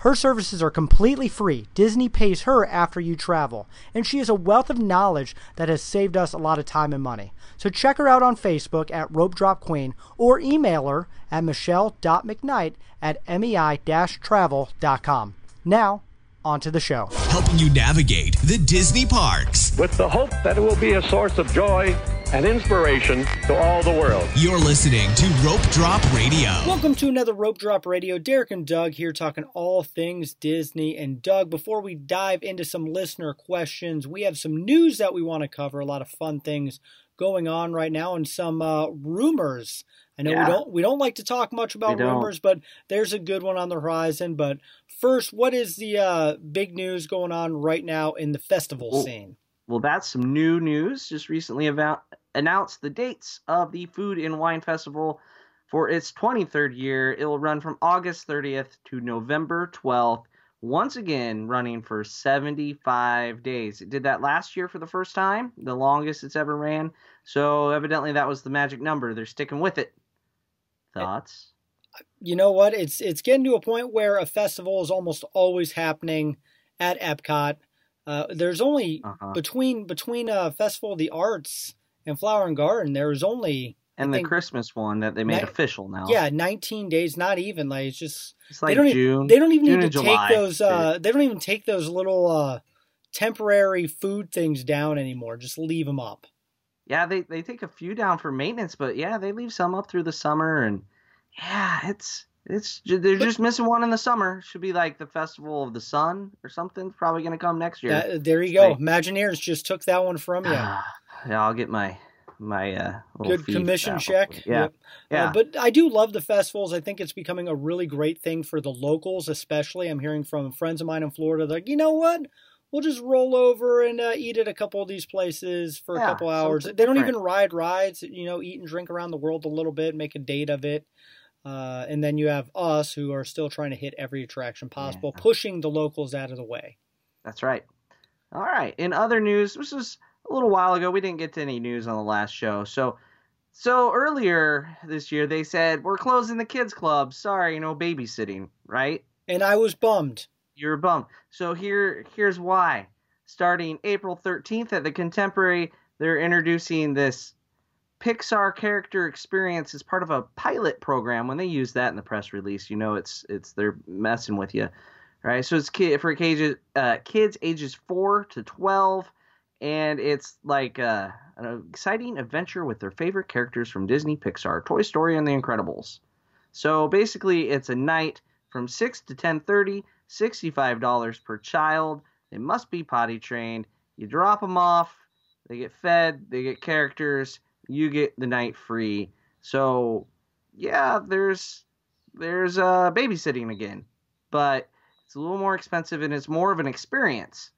Her services are completely free. Disney pays her after you travel, and she has a wealth of knowledge that has saved us a lot of time and money. So check her out on Facebook at Rope Drop Queen or email her at michelle.mcknight at mei-travel.com. Now, on to the show. Helping you navigate the Disney parks. With the hope that it will be a source of joy and inspiration to all the world. You're listening to Rope Drop Radio. Welcome to another Rope Drop Radio. Derek and Doug here talking all things Disney. And Doug, before we dive into some listener questions, we have some news that we want to cover, a lot of fun things going on right now and some uh, rumors. I know yeah. we don't we don't like to talk much about rumors, but there's a good one on the horizon. But first, what is the uh, big news going on right now in the festival well, scene? Well, that's some new news. Just recently about announced the dates of the Food and Wine Festival for its 23rd year. It will run from August 30th to November 12th once again running for 75 days. It did that last year for the first time, the longest it's ever ran. So evidently that was the magic number. They're sticking with it. Thoughts? You know what? It's it's getting to a point where a festival is almost always happening at Epcot. Uh, there's only uh-huh. between between a uh, Festival of the Arts and Flower and Garden. There's only and the Christmas one that they made ni- official now. Yeah, 19 days, not even like it's just it's like they don't June. Even, they don't even June need to take those. Uh, they don't even take those little uh, temporary food things down anymore. Just leave them up. Yeah, they they take a few down for maintenance, but yeah, they leave some up through the summer, and yeah, it's it's they're just missing one in the summer. Should be like the Festival of the Sun or something. Probably going to come next year. That, there you go. Imagineers just took that one from you. yeah, I'll get my my uh, good commission check. Yeah, yep. yeah. Uh, but I do love the festivals. I think it's becoming a really great thing for the locals, especially. I'm hearing from friends of mine in Florida. They're like, you know what? We'll just roll over and uh, eat at a couple of these places for a couple hours. They don't even ride rides. You know, eat and drink around the world a little bit, make a date of it. Uh, and then you have us who are still trying to hit every attraction possible, yeah. pushing the locals out of the way. That's right. All right. In other news, this was a little while ago. We didn't get to any news on the last show. So so earlier this year they said we're closing the kids club. Sorry, no babysitting, right? And I was bummed. You're bummed. So here here's why. Starting April 13th at the Contemporary, they're introducing this Pixar character experience as part of a pilot program. When they use that in the press release, you know it's it's they're messing with you, right? So it's kid for kids uh, kids ages four to twelve and it's like uh, an exciting adventure with their favorite characters from Disney, Pixar, Toy Story, and The Incredibles. So basically, it's a night from 6 to 10:30, $65 per child. They must be potty trained. You drop them off, they get fed, they get characters, you get the night free. So, yeah, there's there's uh, babysitting again, but it's a little more expensive and it's more of an experience.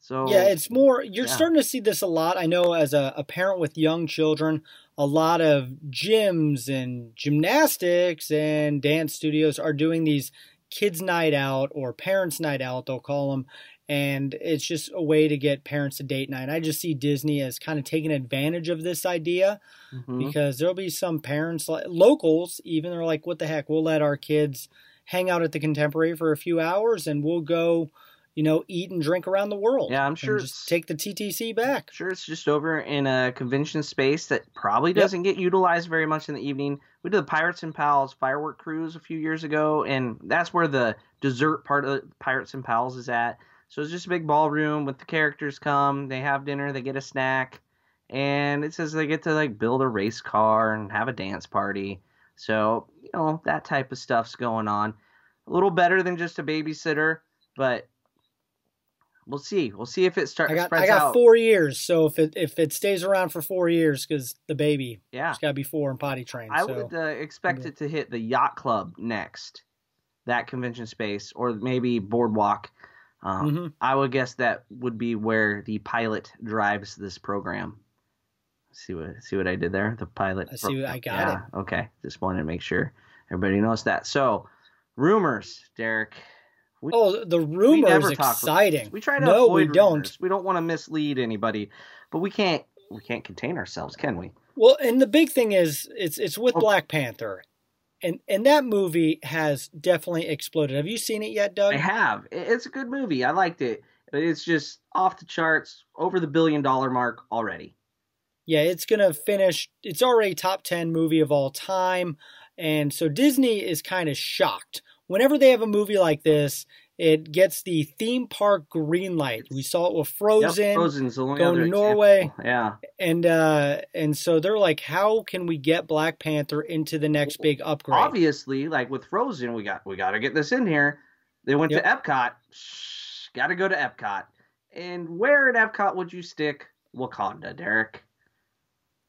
So yeah, it's more. You're yeah. starting to see this a lot. I know as a, a, parent with young children, a lot of gyms and gymnastics and dance studios are doing these kids' night out or parents' night out. They'll call them, and it's just a way to get parents to date night. I just see Disney as kind of taking advantage of this idea mm-hmm. because there'll be some parents, locals, even they're like, "What the heck? We'll let our kids." hang out at the contemporary for a few hours and we'll go you know, eat and drink around the world. Yeah, I'm sure. Just take the TTC back. Sure, it's just over in a convention space that probably doesn't yep. get utilized very much in the evening. We did the Pirates and Pals firework cruise a few years ago, and that's where the dessert part of Pirates and Pals is at. So it's just a big ballroom with the characters come, they have dinner, they get a snack, and it says they get to like build a race car and have a dance party. So, you know, that type of stuff's going on. A little better than just a babysitter, but we'll see. We'll see if it starts. I got, I got out. four years, so if it if it stays around for four years, because the baby, yeah, it's got to be four and potty trained. I so. would uh, expect it to hit the yacht club next, that convention space, or maybe boardwalk. Um, mm-hmm. I would guess that would be where the pilot drives this program. See what see what I did there? The pilot. I see. What I got yeah, it. Okay. Just wanted to make sure. Everybody knows that. So, rumors, Derek. We, oh, the rumor is exciting. We try to no, avoid we rumors. don't. We don't want to mislead anybody, but we can't. We can't contain ourselves, can we? Well, and the big thing is it's it's with Oh. Black Panther, and and that movie has definitely exploded. Have you seen it yet, Doug? I have. It's a good movie. I liked it, but it's just off the charts, over the billion dollar mark already. Yeah, it's gonna finish. It's already top ten movie of all time, and so Disney is kind of shocked whenever they have a movie like this. It gets the theme park green light. We saw it with Frozen, Yep, Frozen's the only going to example. Norway. Yeah. and uh, and so they're like, how can we get Black Panther into the next big upgrade? Obviously, like with Frozen, we got we got to get this in here. They went Yep. to Epcot. Got to go to Epcot. And where at Epcot would you stick Wakanda, Derek?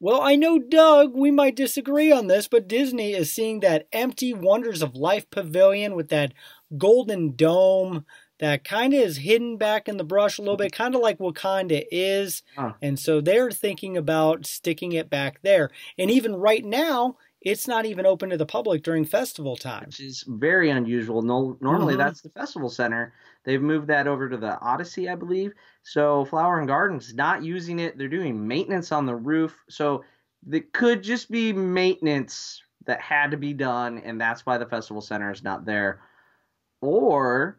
Well, I know, Doug, we might disagree on this, but Disney is seeing that empty Wonders of Life pavilion with that golden dome that kind of is hidden back in the brush a little bit, kind of like Wakanda is. Huh. And so they're thinking about sticking it back there. And even right now, it's not even open to the public during festival time. which is very unusual. No, normally Mhm. that's the festival center. They've moved that over to the Odyssey, I believe. So Flower and Gardens not using it. They're doing maintenance on the roof. So it could just be maintenance that had to be done, and that's why the festival center is not there. Or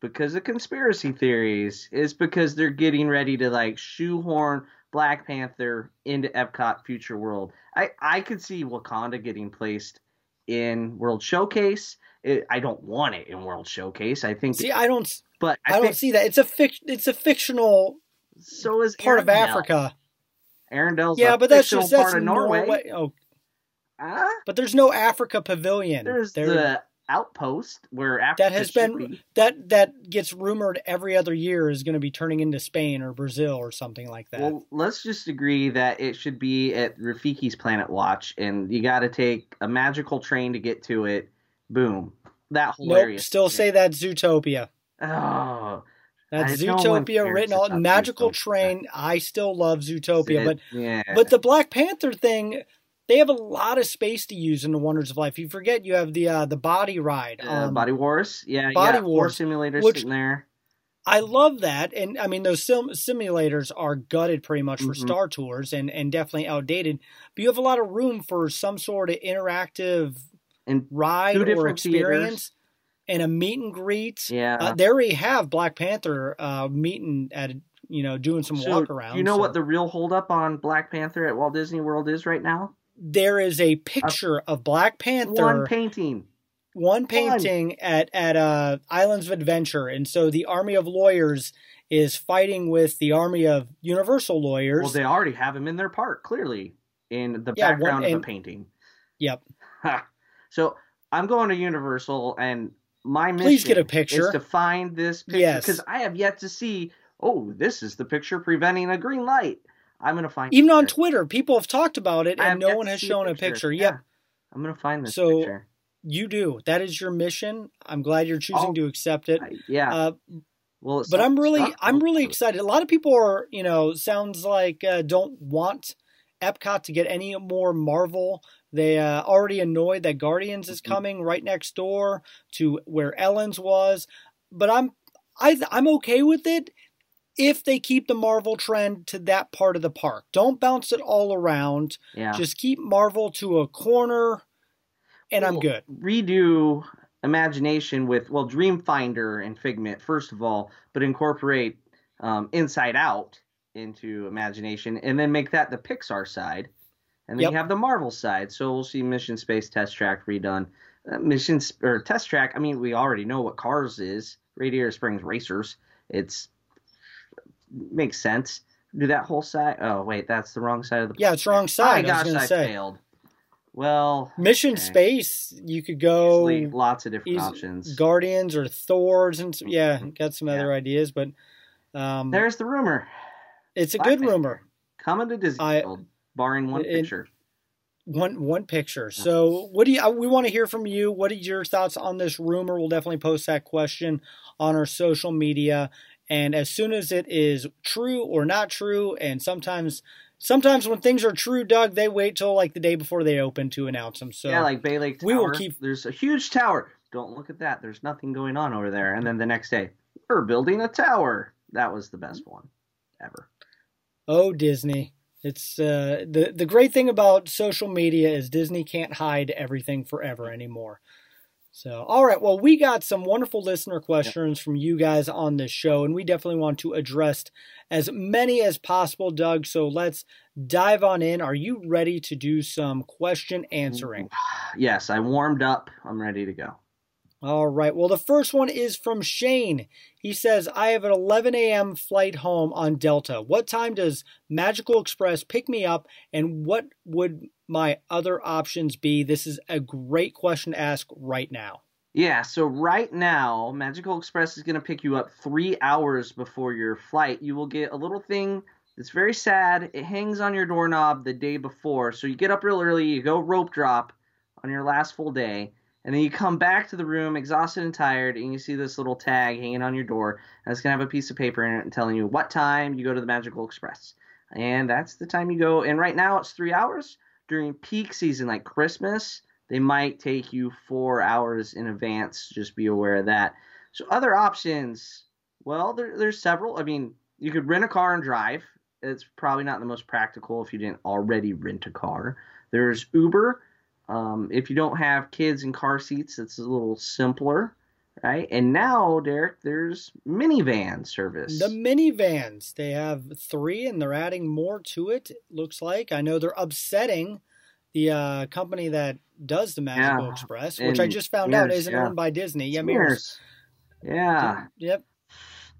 because of conspiracy theories, is because they're getting ready to like shoehorn Black Panther into Epcot Future World. I I could see Wakanda getting placed in World Showcase. It, I don't want it in World Showcase. I think, See, I don't, but I, I, don't see that. It's a fic, it's a fictional so is part of Africa. Arendelle's Yeah, but that's just that's part of Norway. Oh, Huh? but there's no Africa pavilion. There's There- the outpost where Africa that has been be. that that gets rumored every other year is going to be turning into Spain or Brazil or something like that. Well, let's just agree that it should be at Rafiki's Planet Watch, and you got to take a magical train to get to it. Boom, that whole nope, area. still say that Zootopia. Oh, That's I- no Zootopia written all magical Zootopia. train. I still love Zootopia, but yeah, but the Black Panther thing, they have a lot of space to use in the Wonders of Life. You forget you have the uh, the body ride. uh, um, Body Wars, yeah, Body yeah, Wars, War Simulator which- sitting there. I love that, and I mean those sim- simulators are gutted pretty much for Mhm. Star Tours and and definitely outdated. But you have a lot of room for some sort of interactive And ride or experience theaters. and a meet and greet. Yeah, Uh, they already have Black Panther uh, meeting at you know doing some so walk around. you know what the real holdup on Black Panther at Walt Disney World is right now? there is a picture of Black Panther One painting. one painting at at uh, Islands of Adventure, and so the army of lawyers is fighting with the army of Universal lawyers. Well, they already have him in their park, clearly, in the Yeah, one- background of and- a painting. Yep. So I'm going to Universal, and my mission Please get a picture. is to find this picture Yes. because I have yet to see. Oh, this is the picture preventing a green light. I'm going to find Even on it. Twitter, people have talked about it, I and no one has shown a picture. Yeah. Yep, I'm going to find this So, picture. you do. That is your mission. I'm glad you're choosing Oh, to accept it. I- yeah. Uh, well, it's but I'm really, I'm really excited. A lot of people are, you know, sounds like uh, don't want Epcot to get any more Marvel. They uh, already annoyed that Guardians is Mhm. coming right next door to where Ellen's was. But I'm, I, I'm okay with it if they keep the Marvel trend to that part of the park. Don't bounce it all around. Yeah. Just keep Marvel to a corner, and I'm good. Redo Imagination with well Dreamfinder and Figment first of all, but incorporate um, Inside Out into Imagination, and then make that the Pixar side, and then Yep. you have the Marvel side. So we'll see Mission Space Test Track redone. Uh, Mission or Test Track. I mean, we already know what Cars is. Radiator Springs Racers. It's makes sense. Do that whole side. Oh wait, that's the wrong side of the. Yeah, it's wrong My side. I gosh, I say. failed. Well, Mission okay. Space, you could go Easily, lots of different easy- options. Guardians or Thor's, and yeah, Mhm. got some Yeah. other ideas, but um, There's the rumor. it's a Black good Panther rumor. Coming to Disney I- World, barring one it- picture. One one picture. So, what do you? We want to hear from you. What are your thoughts on this rumor? We'll definitely post that question on our social media. And as soon as it is true or not true, and sometimes sometimes when things are true, Doug, they wait till like the day before they open to announce them. So yeah, like Bay Lake Tower. we will keep- There's a huge tower. Don't look at that. There's nothing going on over there. And then the next day, we're building a tower. That was the best one ever. Oh, Disney. It's uh, the the great thing about social media is Disney can't hide everything forever anymore. So, all right. Well, we got some wonderful listener questions from you guys on this show, and we definitely want to address as many as possible, Doug. So let's dive on in. Are you ready to do some question answering? Yes, I warmed up. I'm ready to go. All right. Well, the first one is from Shane. He says, I have an 11 a.m. flight home on Delta. What time does Magical Express pick me up, and what would my other options be? This is a great question to ask right now. Yeah, so right now, Magical Express is going to pick you up three hours before your flight. You will get a little thing that's very sad. It hangs on your doorknob the day before. So you get up real early, you go rope drop on your last full day, and then you come back to the room exhausted and tired, and you see this little tag hanging on your door, and it's going to have a piece of paper in it telling you what time you go to the Magical Express. And that's the time you go. And right now, it's three hours. During peak season, like Christmas, they might take you four hours in advance. Just be aware of that. So other options, well, there, there's several. I mean, you could rent a car and drive. It's probably not the most practical if you didn't already rent a car. There's Uber. Um, if you don't have kids in car seats, it's a little simpler, right? And now, Derek, there's minivan service. The minivans, they have three and they're adding more to it, it looks like. I know they're upsetting the uh, company that does the Magical Yeah, Express, which I just found out isn't yeah. owned by Disney. Yeah, Mears. Mears. Yeah. Yep.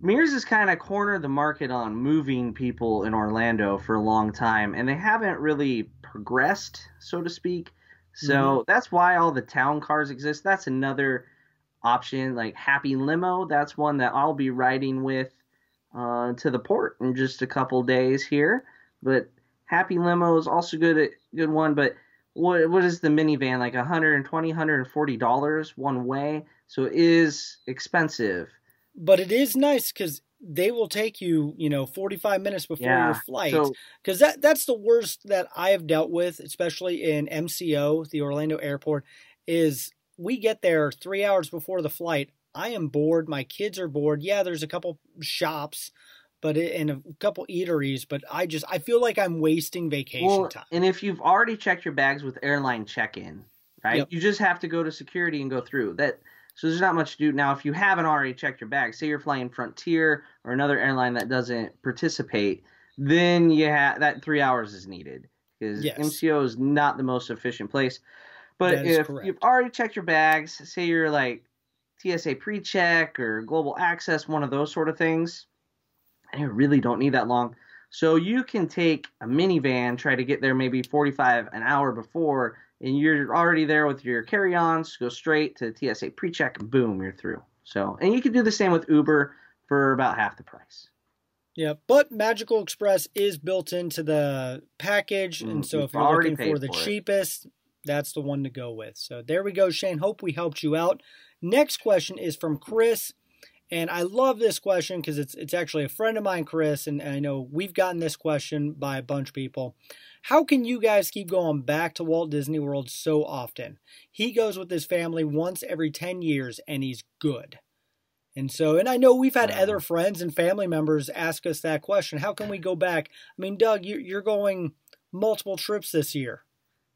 Mears has kind of cornered the market on moving people in Orlando for a long time, and they haven't really progressed, so to speak. So Mm-hmm. that's why all the town cars exist. That's another option, like Happy Limo. That's one that I'll be riding with uh, to the port in just a couple days here. But Happy Limo is also good, good one. But what what is the minivan like 120 140 dollars one way so it is expensive But it is nice because they will take you, you know, 45 minutes before your Yeah, flight. so- Because that, that's the worst that I have dealt with, especially in MCO, the Orlando airport, is we get there three hours before the flight. I am bored. My kids are bored. Yeah, there's a couple shops, but it, and a couple eateries, but I just I feel like I'm wasting vacation well time. and if you've already checked your bags with airline check-in right Yep. you just have to go to security and go through that so there's not much to do now if you haven't already checked your bags say you're flying frontier or another airline that doesn't participate then you have that three hours is needed because Yes. mco is not the most efficient place but if correct. you've already checked your bags say you're like tsa pre-check or global access one of those sort of things and you really don't need that long so you can take a minivan, try to get there maybe 45 an hour before, and you're already there with your carry-ons. Go straight to TSA pre-check, boom, you're through. So, and you can do the same with Uber for about half the price. Yeah, but Magical Express is built into the package, and Mm, so if you're looking for the for cheapest, that's the one to go with. So there we go, Shane. Hope we helped you out. Next question is from Chris, and I love this question because it's it's actually a friend of mine, Chris, and I know we've gotten this question by a bunch of people. How can you guys keep going back to Walt Disney World so often? He goes with his family once every 10 years and he's good. And so, and I know we've had Wow. other friends and family members ask us that question. How can we go back? I mean, Doug, you're, you're going multiple trips this year.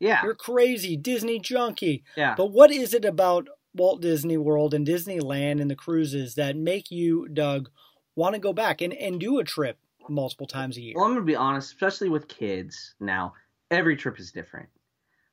Yeah, You're crazy, Disney junkie. yeah. But what is it about Walt Disney World and Disneyland and the cruises that make you, Doug, want to go back and, and do a trip multiple times a year? Well, I'm gonna be honest, especially with kids now. Every trip is different.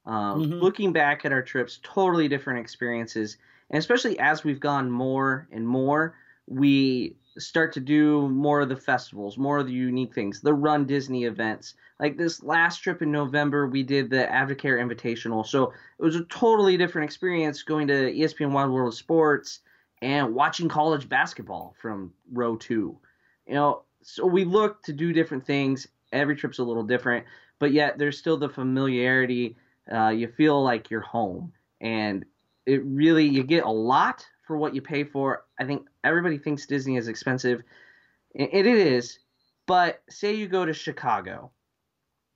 Um, Mhm. Looking back at our trips, totally different experiences, and especially as we've gone more and more, we start to do more of the festivals, more of the unique things, the Run Disney events. Like this last trip in November, we did the Advocare Invitational, so it was a totally different experience going to ESPN Wide World of Sports and watching college basketball from row two. You know, so we look to do different things. Every trip's a little different, but yet there's still the familiarity. Uh, you feel like you're home, and it really you get a lot for what you pay for. I think everybody thinks Disney is expensive, and it is. But say you go to Chicago,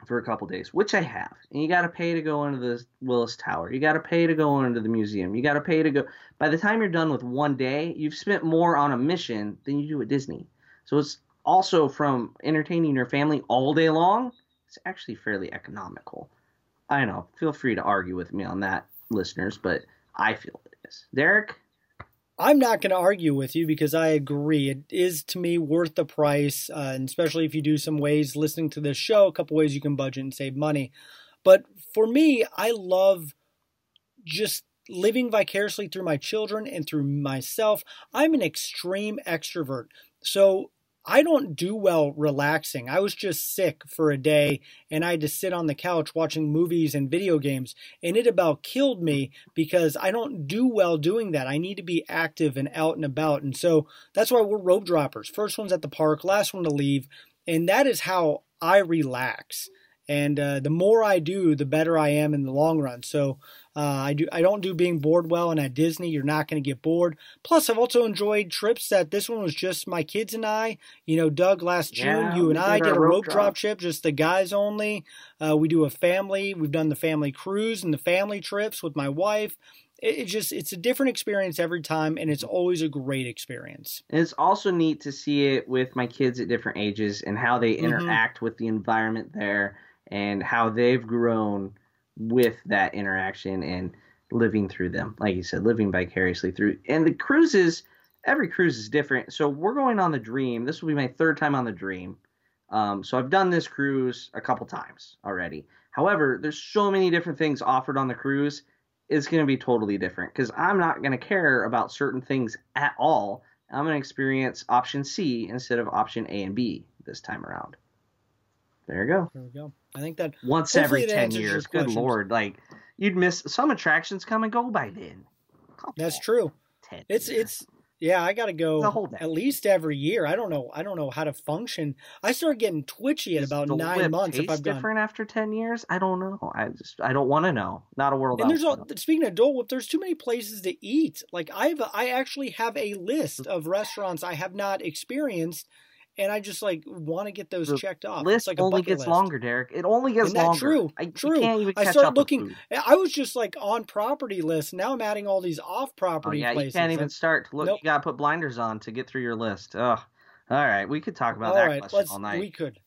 for a couple days, which I have. And you got to pay to go into the Willis Tower. You got to pay to go into the museum. You got to pay to go. By the time you're done with one day, you've spent more on a mission than you do at Disney. So it's also from entertaining your family all day long. It's actually fairly economical. I know. Feel free to argue with me on that, listeners, but I feel it is. Derek, I'm not going to argue with you because I agree. It is to me worth the price, uh, and especially if you do some ways listening to this show, a couple ways you can budget and save money. But for me, I love just living vicariously through my children and through myself. I'm an extreme extrovert. So I don't do well relaxing. I was just sick for a day and I had to sit on the couch watching movies and video games, and it about killed me because I don't do well doing that. I need to be active and out and about. And so that's why we're rope droppers. First one's at the park, last one to leave. And that is how I relax. And uh, the more I do, the better I am in the long run. So uh, I do. I don't do being bored well, and at Disney, you're not going to get bored. Plus, I've also enjoyed trips that this one was just my kids and I. You know, Doug, last Yeah, June, you and I did did a rope drop. drop. trip, just the guys only. Uh, we do a family. We've done the family cruise and the family trips with my wife. It, it just it's a different experience every time, and it's always a great experience. And it's also neat to see it with my kids at different ages and how they Mhm. interact with the environment there and how they've grown with that interaction and living through them. Like you said, living vicariously through. And the cruises, every cruise is different. So we're going on the Dream. This will be my third time on the Dream. Um, so I've done this cruise a couple times already. However, there's so many different things offered on the cruise. It's going to be totally different because I'm not going to care about certain things at all. I'm going to experience option C instead of option A and B this time around. There you go. There we go. I think that Once every 10 years. Good questions. lord. Like, you'd miss some attractions come and go by then. Come that's on, true. 10 It's years. it's yeah, I got to go It's a whole day. at least every year. I don't know. I don't know how to function. I start getting twitchy at Does about nine months if taste I've gone. different after 10 years? I don't know. I just, I don't want to know. Not a world And there's all, speaking of Dole Whip, there's too many places to eat. Like I've I actually have a list mm. of restaurants I have not experienced, and I just like want to get those The checked off. list it's like only gets list. longer, Derek. It only gets longer. true? I, True. can't even I catch started looking-. I was just like on property lists. Now I'm adding all these off Oh, property yeah, places. you can't even start to look. Nope. You got to put blinders on to get through your list. Ugh. All right, we could talk about all that right, question all night. we could.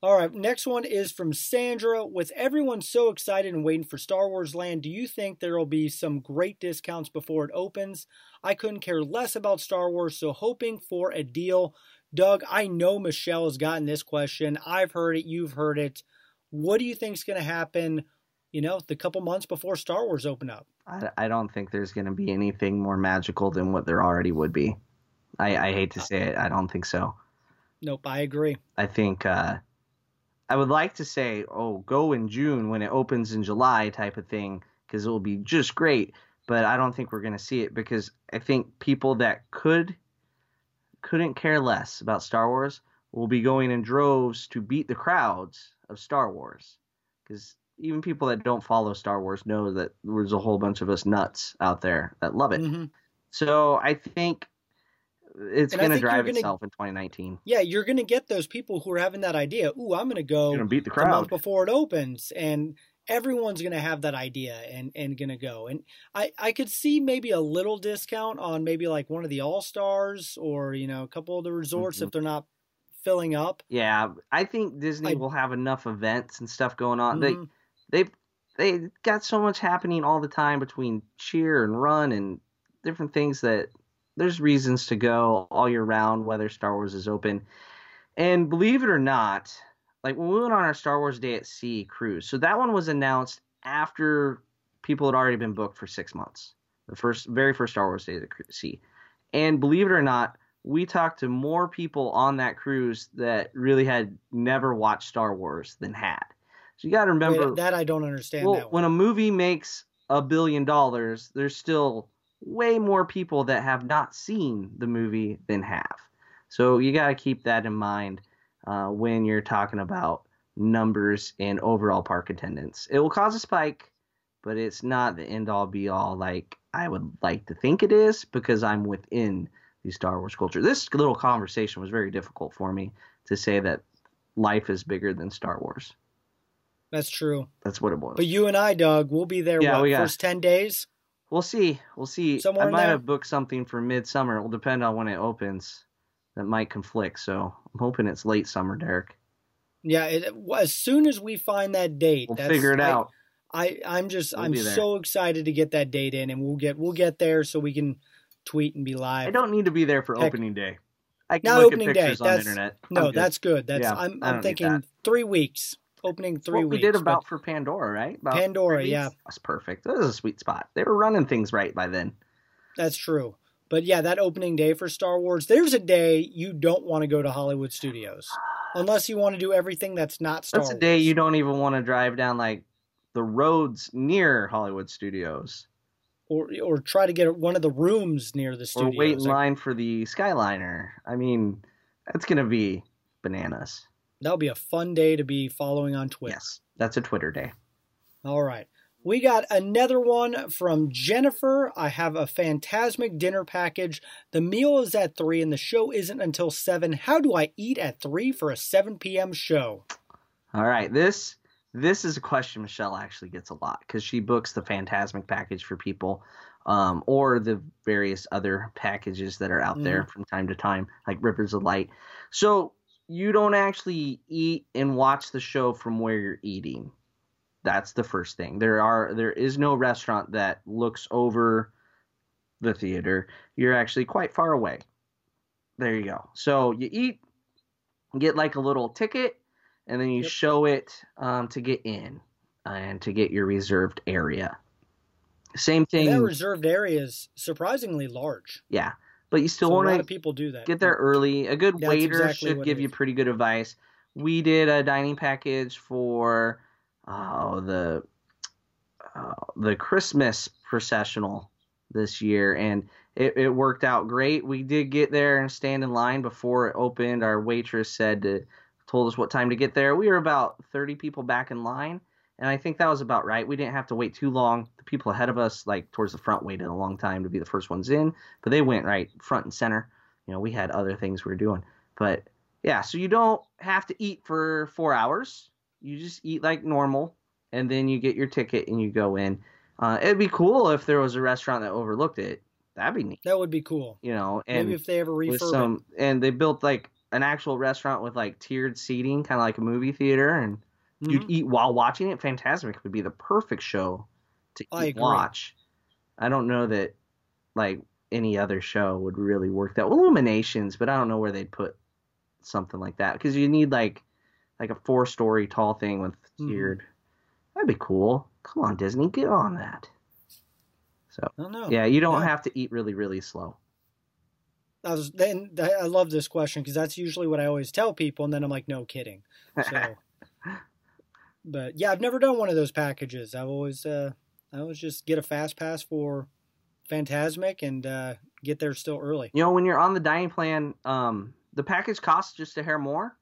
All right, next one is from Sandra. With everyone so excited and waiting for Star Wars Land, do you think there will be some great discounts before it opens? I couldn't care less about Star Wars, so hoping for a deal. Doug, I know Michelle has gotten this question. I've heard it, you've heard it. What do you think's going to happen, you know, the couple months before Star Wars open up? I, I don't think there's going to be anything more magical than what there already would be. I, I hate to say it. I don't think so. Nope, I agree. I think uh, I would like to say, oh, go in June when it opens in July type of thing because it will be just great. But I don't think we're going to see it because I think people that could couldn't care less about Star Wars will be going in droves to beat the crowds of Star Wars because even people that don't follow Star Wars know that there's a whole bunch of us nuts out there that love it. hmm So I think it's going to drive gonna- itself in 2019. Yeah, you're going to get those people who are having that idea. Ooh, I'm going to go. Beat the crowd the before it opens and everyone's going to have that idea and and going to go and i i could see maybe a little discount on maybe like one of the all stars or you know a couple of the resorts Mm-hmm. if they're not filling up Yeah, I think Disney I- will have enough events and stuff going on. Mhm. They they they got so much happening all the time between cheer and run and different things that there's reasons to go all year round whether Star Wars is open. And believe it or not, like when we went on our Star Wars Day at Sea cruise, so that one was announced after people had already been booked for six months. The first, very first Star Wars Day at Sea, and believe it or not, we talked to more people on that cruise that really had never watched Star Wars than had. So you got to remember Wait, that i don't understand well, that when a movie makes a billion dollars, there's still way more people that have not seen the movie than have. So you got to keep that in mind uh, when you're talking about numbers and overall park attendance. It will cause a spike, but it's not the end all be all like I would like to think it is because I'm within the Star Wars culture. This little conversation was very difficult for me to say that life is bigger than Star Wars. That's true. That's what it was. But you and I, Doug, we'll be there. Yeah, what, we got- first ten days. We'll see. We'll see. Somewhere I might there? have booked something for midsummer. It will depend on when it opens. That might conflict. So I'm hoping it's late summer, Derek. Yeah, it, as soon as we find that date, We'll that's- figure it I- out. I I'm just We'll I'm so excited to get that date in, and we'll get we'll get there so we can tweet and be live. I don't need to be there for Heck. opening day. I can Not look opening at day. pictures on the internet. no, I'm good. that's good. That's Yeah, I'm I'm thinking three weeks, opening three what weeks. we did about for Pandora, right? About Pandora, yeah. That's perfect. That was a sweet spot. They were running things right by then. that's true. But yeah, that opening day for Star Wars, there's a day you don't want to go to Hollywood Studios unless you want to do everything that's not Star That's a Wars. day you don't even want to drive down like the roads near Hollywood Studios or or try to get one of the rooms near the studio. or wait in Like, line for the Skyliner. I mean, that's gonna be bananas. That'll be a fun day to be following on Twitter. Yes, that's a Twitter day. All right. We got another one from Jennifer. I have a fantasmic dinner package. The meal is at 3 and the show isn't until 7. How do I eat at 3 for a 7 p.m. show? All right, this this is a question Michelle actually gets a lot because she books the Fantasmic package for people, um, or the various other packages that are out there from time to time, like Rivers of Light. So you don't actually eat and watch the show from where you're eating. That's the first thing. There are there is no restaurant that looks over the theater. You're actually quite far away. There you go. So you eat, get like a little ticket, and then you Yep. show it um, to get in and to get your reserved area. Same And thing, that reserved area is surprisingly large. yeah. But you still So want to people do that. get there early. A good That's waiter exactly should give you pretty good advice. We did a dining package for oh the uh, the Christmas processional this year, and it, it worked out great. We did get there and stand in line before it opened. Our waitress said to told us what time to get there. We were about 30 people back in line, and I think that was about right. We didn't have to wait too long. The people ahead of us, like towards the front, waited a long time to be the first ones in, but they went right front and center. You know, we had other things we were doing, but yeah. So you don't have to eat for four hours. You just eat like normal, and then you get your ticket and you go in. Uh, it'd be cool if there was a restaurant that overlooked it. That'd be neat, That would be cool. you know. And Maybe if they ever refurb some and they built like an actual restaurant with like tiered seating kind of like a movie theater and it. you'd eat while watching it Fantasmic would be the perfect show to eat I watch i don't know that like any other show would really work that Well, illuminations but i don't know where they'd put something like that because you need like like a four story tall thing with Mhm. tiered that'd be cool come on disney get on that so I don't know. yeah you don't Yeah. have to eat really really slow I was then I love this question because that's usually what I always tell people, and then I'm like, no kidding. So, but yeah, I've never done one of those packages. I've always uh, I always just get a fast pass for Fantasmic and uh, get there still early. You know, when you're on the dining plan, um, the package costs just a hair more.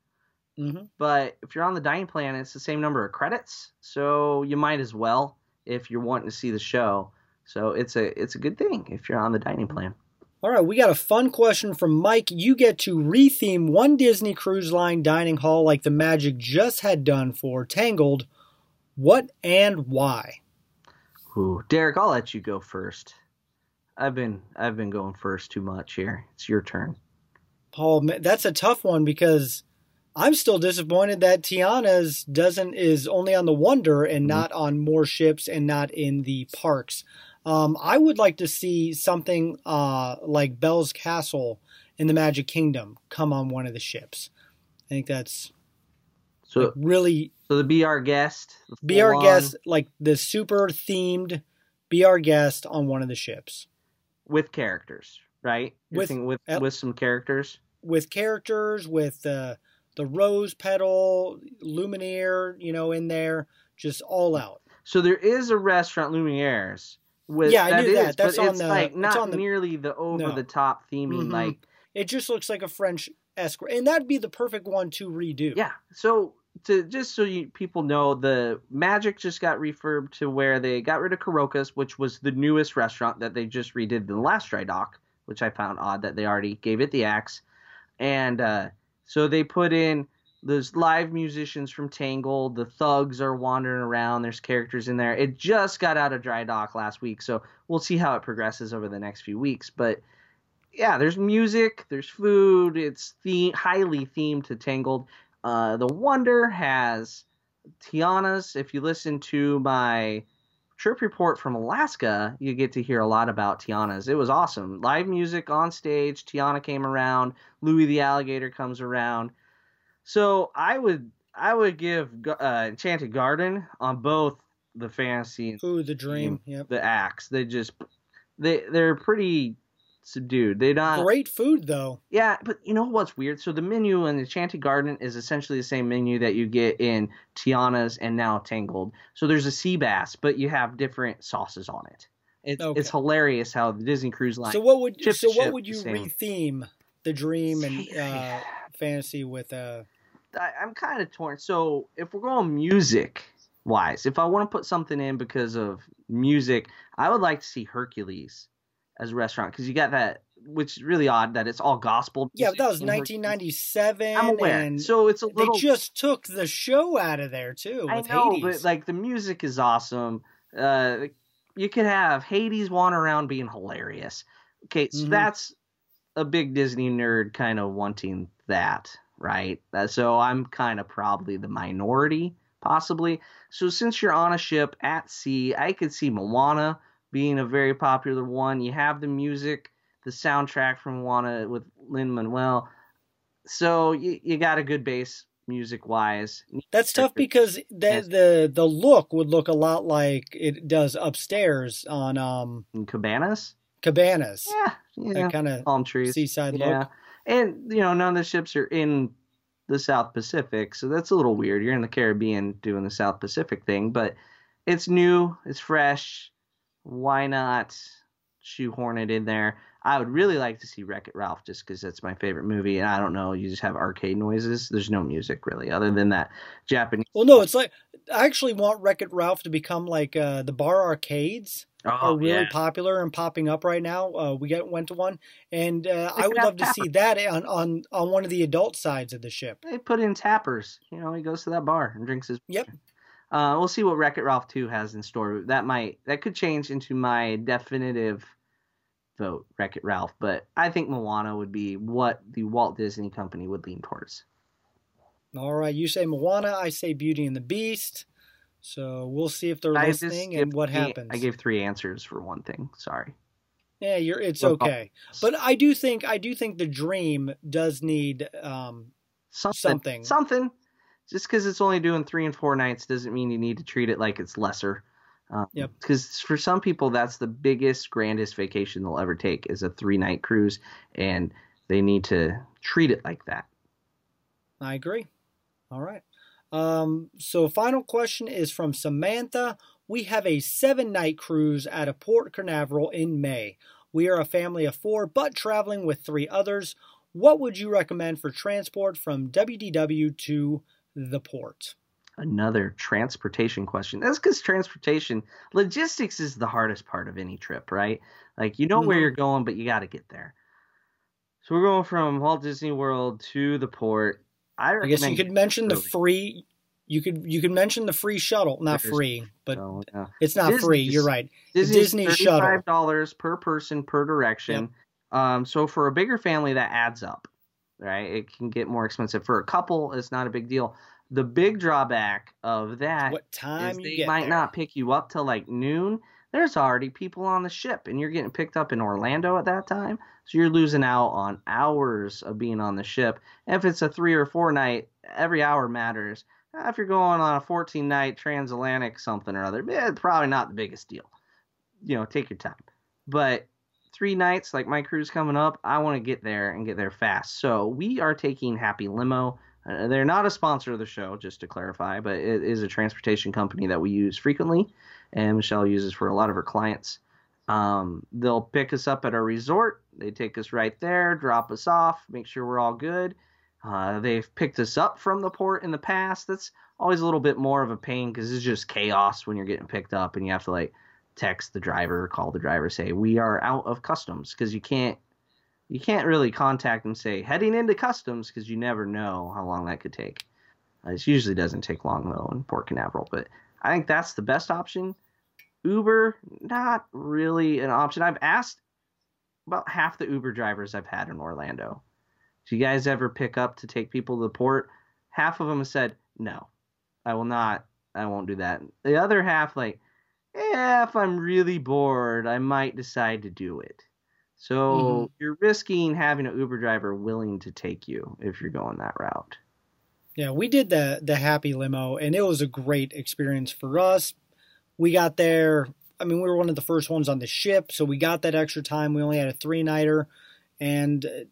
Hmm But if you're on the dining plan, it's the same number of credits, so you might as well if you're wanting to see the show. So it's a it's a good thing if you're on the dining plan. All right, we got a fun question from Mike. You get to retheme one Disney Cruise Line dining hall like the Magic just had done for Tangled. What and why? Ooh, Derek, I'll let you go first. I've been I've been going first too much here. It's your turn. Paul, ma- that's a tough one because I'm still disappointed that Tiana's doesn't is only on the Wonder and not on more ships and not in the parks. Um, I would like to see something uh, like Belle's Castle in the Magic Kingdom come on one of the ships. I think that's So like, really so the be our guest. be our full-on- guest, like the super themed, be our guest on one of the ships with characters, right? You're With- with with some characters. with characters, with the the rose petal, Lumiere, you know, in there, just all out. So there is a restaurant Lumiere's. With, Yeah, I knew that. is, That's but on it's the- like it's not on the- nearly the over the top theming Mhm. like It just looks like a French escort, and that'd be the perfect one to redo. Yeah. So to just so you people know, the Magic just got refurbed to where they got rid of Carioca's, which was the newest restaurant that they just redid the last dry dock, which I found odd that they already gave it the axe. And uh, so they put in those live musicians from Tangled. The thugs are wandering around. There's characters in there. It just got out of dry dock last week, so we'll see how it progresses over the next few weeks. But yeah, there's music, there's food. It's the highly themed to Tangled. Uh, the Wonder has Tiana's. If you listen to my trip report from Alaska, you get to hear a lot about Tiana's. It was awesome. Live music on stage. Tiana came around. Louis the alligator comes around. So I would I would give uh, Enchanted Garden on both the fantasy Ooh, the dream. Yep. the axe. They just they they're pretty subdued. They not Great food though. yeah, but you know what's weird? So the menu in Enchanted Garden is essentially the same menu that you get in Tiana's and now Tangled. So there's a sea bass, but you have different sauces on it. It's Okay. it's hilarious how the Disney Cruise Line. so what would chip so what would you the retheme the dream and uh, fantasy with uh I, I'm kind of torn. So if we're going music wise, if I want to put something in because of music, I would like to see Hercules as a restaurant because you got that, which is really odd that it's all gospel. yeah, but that was music in Hercules. 1997. I'm aware. And So it's a little. they just took the show out of there too I know, Hades. but like the music is awesome. Uh, you could have Hades wander around being hilarious. Okay, so Mhm. that's a big Disney nerd kind of wanting that, right? Uh, so I'm kind of probably the minority, possibly. So since you're on a ship at sea, I could see Moana being a very popular one. You have the music, the soundtrack from Moana with Lin Manuel. So you, you got a good base music wise. That's tough because the the the look would look a lot like it does upstairs on um Cabanas. Cabanas. Yeah, yeah. That kind of palm trees. seaside yeah. look. And you know, none of the ships are in the South Pacific, so that's a little weird. You're in the Caribbean doing the South Pacific thing, but it's new, it's fresh. Why not shoehorn it in there? I would really like to see Wreck It Ralph just because that's my favorite movie, and I don't know, you just have arcade noises. There's no music really, other than that Japanese. Well, no, it's like I actually want Wreck It Ralph to become like uh, the bar arcades oh, are really yeah. popular and popping up right now. Uh, we get went to one, and uh, I would love to see that on, on on one of the adult sides of the ship. They put in tappers. You know, he goes to that bar and drinks his. Yep. Uh, we'll see what Wreck It Ralph 2 has in store. That might that could change into my definitive vote, Wreck It Ralph. But I think Moana would be what the Walt Disney Company would lean towards. All right, you say Moana, I say Beauty and the Beast. So we'll see if they're I listening and what three- happens. I gave three answers for one thing. Sorry. yeah, you're it's okay. But I do think I do think the dream does need um something. something. Something. Just because it's only doing three and four nights doesn't mean you need to treat it like it's lesser. Um, Yep. Because for some people, that's the biggest, grandest vacation they'll ever take is a three night cruise, and they need to treat it like that. I agree. All right. Um, so, final question is from Samantha. We have a seven night cruise out of Port Canaveral in May. We are a family of four, but traveling with three others. What would you recommend for transport from WDW to the port? Another transportation question. That's because transportation, logistics is the hardest part of any trip, right? Like, you know where Mhm. you're going, but you got to get there. So we're going from Walt Disney World to the port. I, I guess you could mention the free. You could you could mention the free shuttle, not There's- free, but So, yeah. it's not free. You're right. Disney's Disney shuttle. thirty-five dollars per person per direction. Um, so for a bigger family, that adds up, right? It can get more expensive. For a couple, it's not a big deal. The big drawback of that What is time they might there. not pick you up till like noon. There's already people on the ship, and you're getting picked up in Orlando at that time. So you're losing out on hours of being on the ship. And if it's a three or four night, every hour matters. If you're going on a 14 night transatlantic something or other, eh, it's probably not the biggest deal. You know, take your time. But three nights, like my cruise coming up, I want to get there and get there fast. So we are taking Happy Limo. Uh, they're not a sponsor of the show, just to clarify, but it is a transportation company that we use frequently, and Michelle uses for a lot of her clients. Um, they'll pick us up at our resort. They take us right there, drop us off, make sure we're all good. Uh, they've picked us up from the port in the past. That's always a little bit more of a pain because it's just chaos when you're getting picked up and you have to like text the driver, call the driver, say we are out of customs because you can't you can't really contact and say heading into customs because you never know how long that could take. Uh, It usually doesn't take long though in Port Canaveral, but I think that's the best option. Uber, not really an option. I've asked about half the Uber drivers I've had in Orlando. Do you guys ever pick up to take people to the port? Half of them said, no, I will not. I won't do that. The other half, like, yeah, if I'm really bored, I might decide to do it. So you're risking having an Uber driver willing to take you if you're going that route. Yeah, we did the the happy limo, and it was a great experience for us. We got there. I mean, we were one of the first ones on the ship, so we got that extra time. We only had a three nighter, and uh,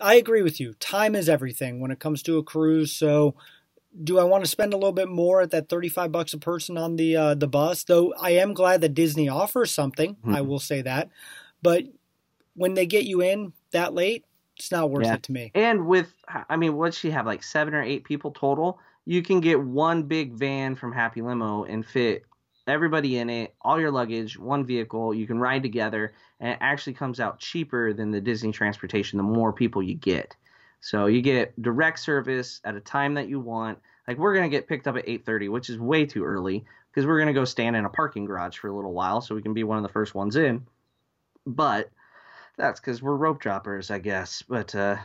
I agree with you. Time is everything when it comes to a cruise. So, do I want to spend a little bit more at that thirty five bucks a person on the uh, the bus? Though I am glad that Disney offers something. I will say that, but when they get you in that late, it's not worth Yeah. it to me. And with, I mean, what she have like seven or eight people total. You can get one big van from Happy Limo and fit everybody in it, all your luggage, one vehicle. You can ride together, and it actually comes out cheaper than the Disney transportation. The more people you get, so you get direct service at a time that you want. Like we're gonna get picked up at 8:30, which is way too early because we're gonna go stand in a parking garage for a little while so we can be one of the first ones in. But that's because we're rope droppers, I guess. But uh,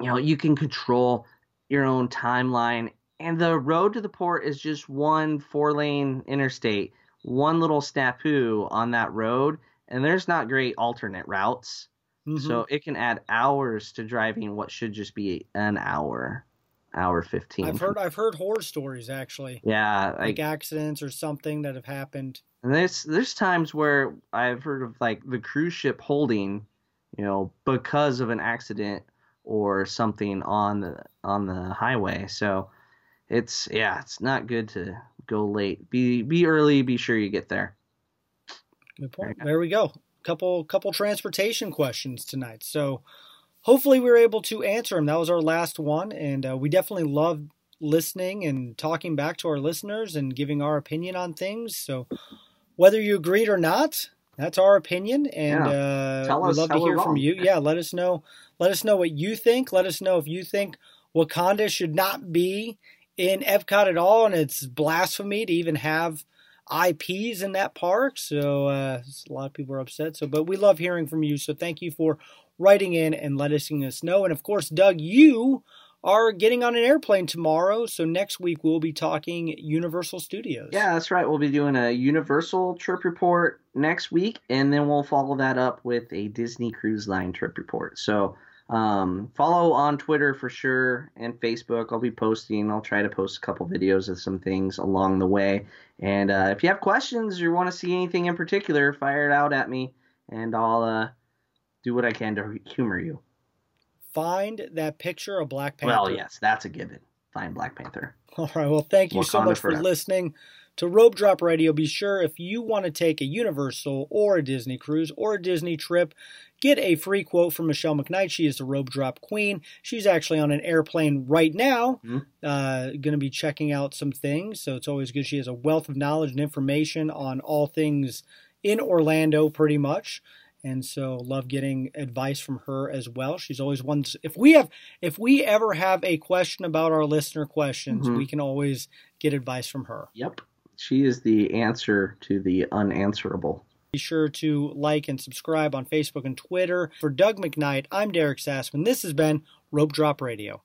you know, you can control your own timeline, and the road to the port is just one four-lane interstate, one little snafu on that road, and there's not great alternate routes, Mhm. so it can add hours to driving what should just be an hour, hour fifteen. I've heard I've heard horror stories actually, yeah, like like accidents or something that have happened. And there's there's times where I've heard of like the cruise ship holding, you know, because of an accident or something on the on the highway. So it's yeah, it's not good to go late. Be be early, be sure you get there. Good point. Very There we go. Couple couple transportation questions tonight. So hopefully we were able to answer them. That was our last one, and uh, we definitely love listening and talking back to our listeners and giving our opinion on things. So whether you agreed or not, that's our opinion, and Yeah. uh, we'd love to hear from you. Yeah, let us know. Let us know what you think. Let us know if you think Wakanda should not be in Epcot at all, and it's blasphemy to even have IPs in that park. So uh, a lot of people are upset. So, but we love hearing from you. So thank you for writing in and letting us know. And of course, Doug, you are getting on an airplane tomorrow. So next week we'll be talking Universal Studios. Yeah, that's right. We'll be doing a Universal trip report next week, and then we'll follow that up with a Disney Cruise Line trip report. So um, follow on Twitter for sure and Facebook. I'll be posting. I'll try to post a couple videos of some things along the way. And uh, if you have questions or want to see anything in particular, fire it out at me, and I'll uh, do what I can to humor you. Find that picture of Black Panther. Well, yes, that's a given. Find Black Panther. All right. Well, thank you so Wakanda much for listening to Rope Drop Radio. Be sure if you want to take a Universal or a Disney cruise or a Disney trip, get a free quote from Michelle McKnight. She is the Rope Drop Queen. She's actually on an airplane right now, Mhm. uh, going to be checking out some things. So it's always good. She has a wealth of knowledge and information on all things in Orlando, pretty much. And so love getting advice from her as well. She's always one. If we have, if we ever have a question about our listener questions, Mhm. we can always get advice from her. Yep. She is the answer to the unanswerable. Be sure to like and subscribe on Facebook and Twitter. For Doug McKnight, I'm Derek Sassman. This has been Rope Drop Radio.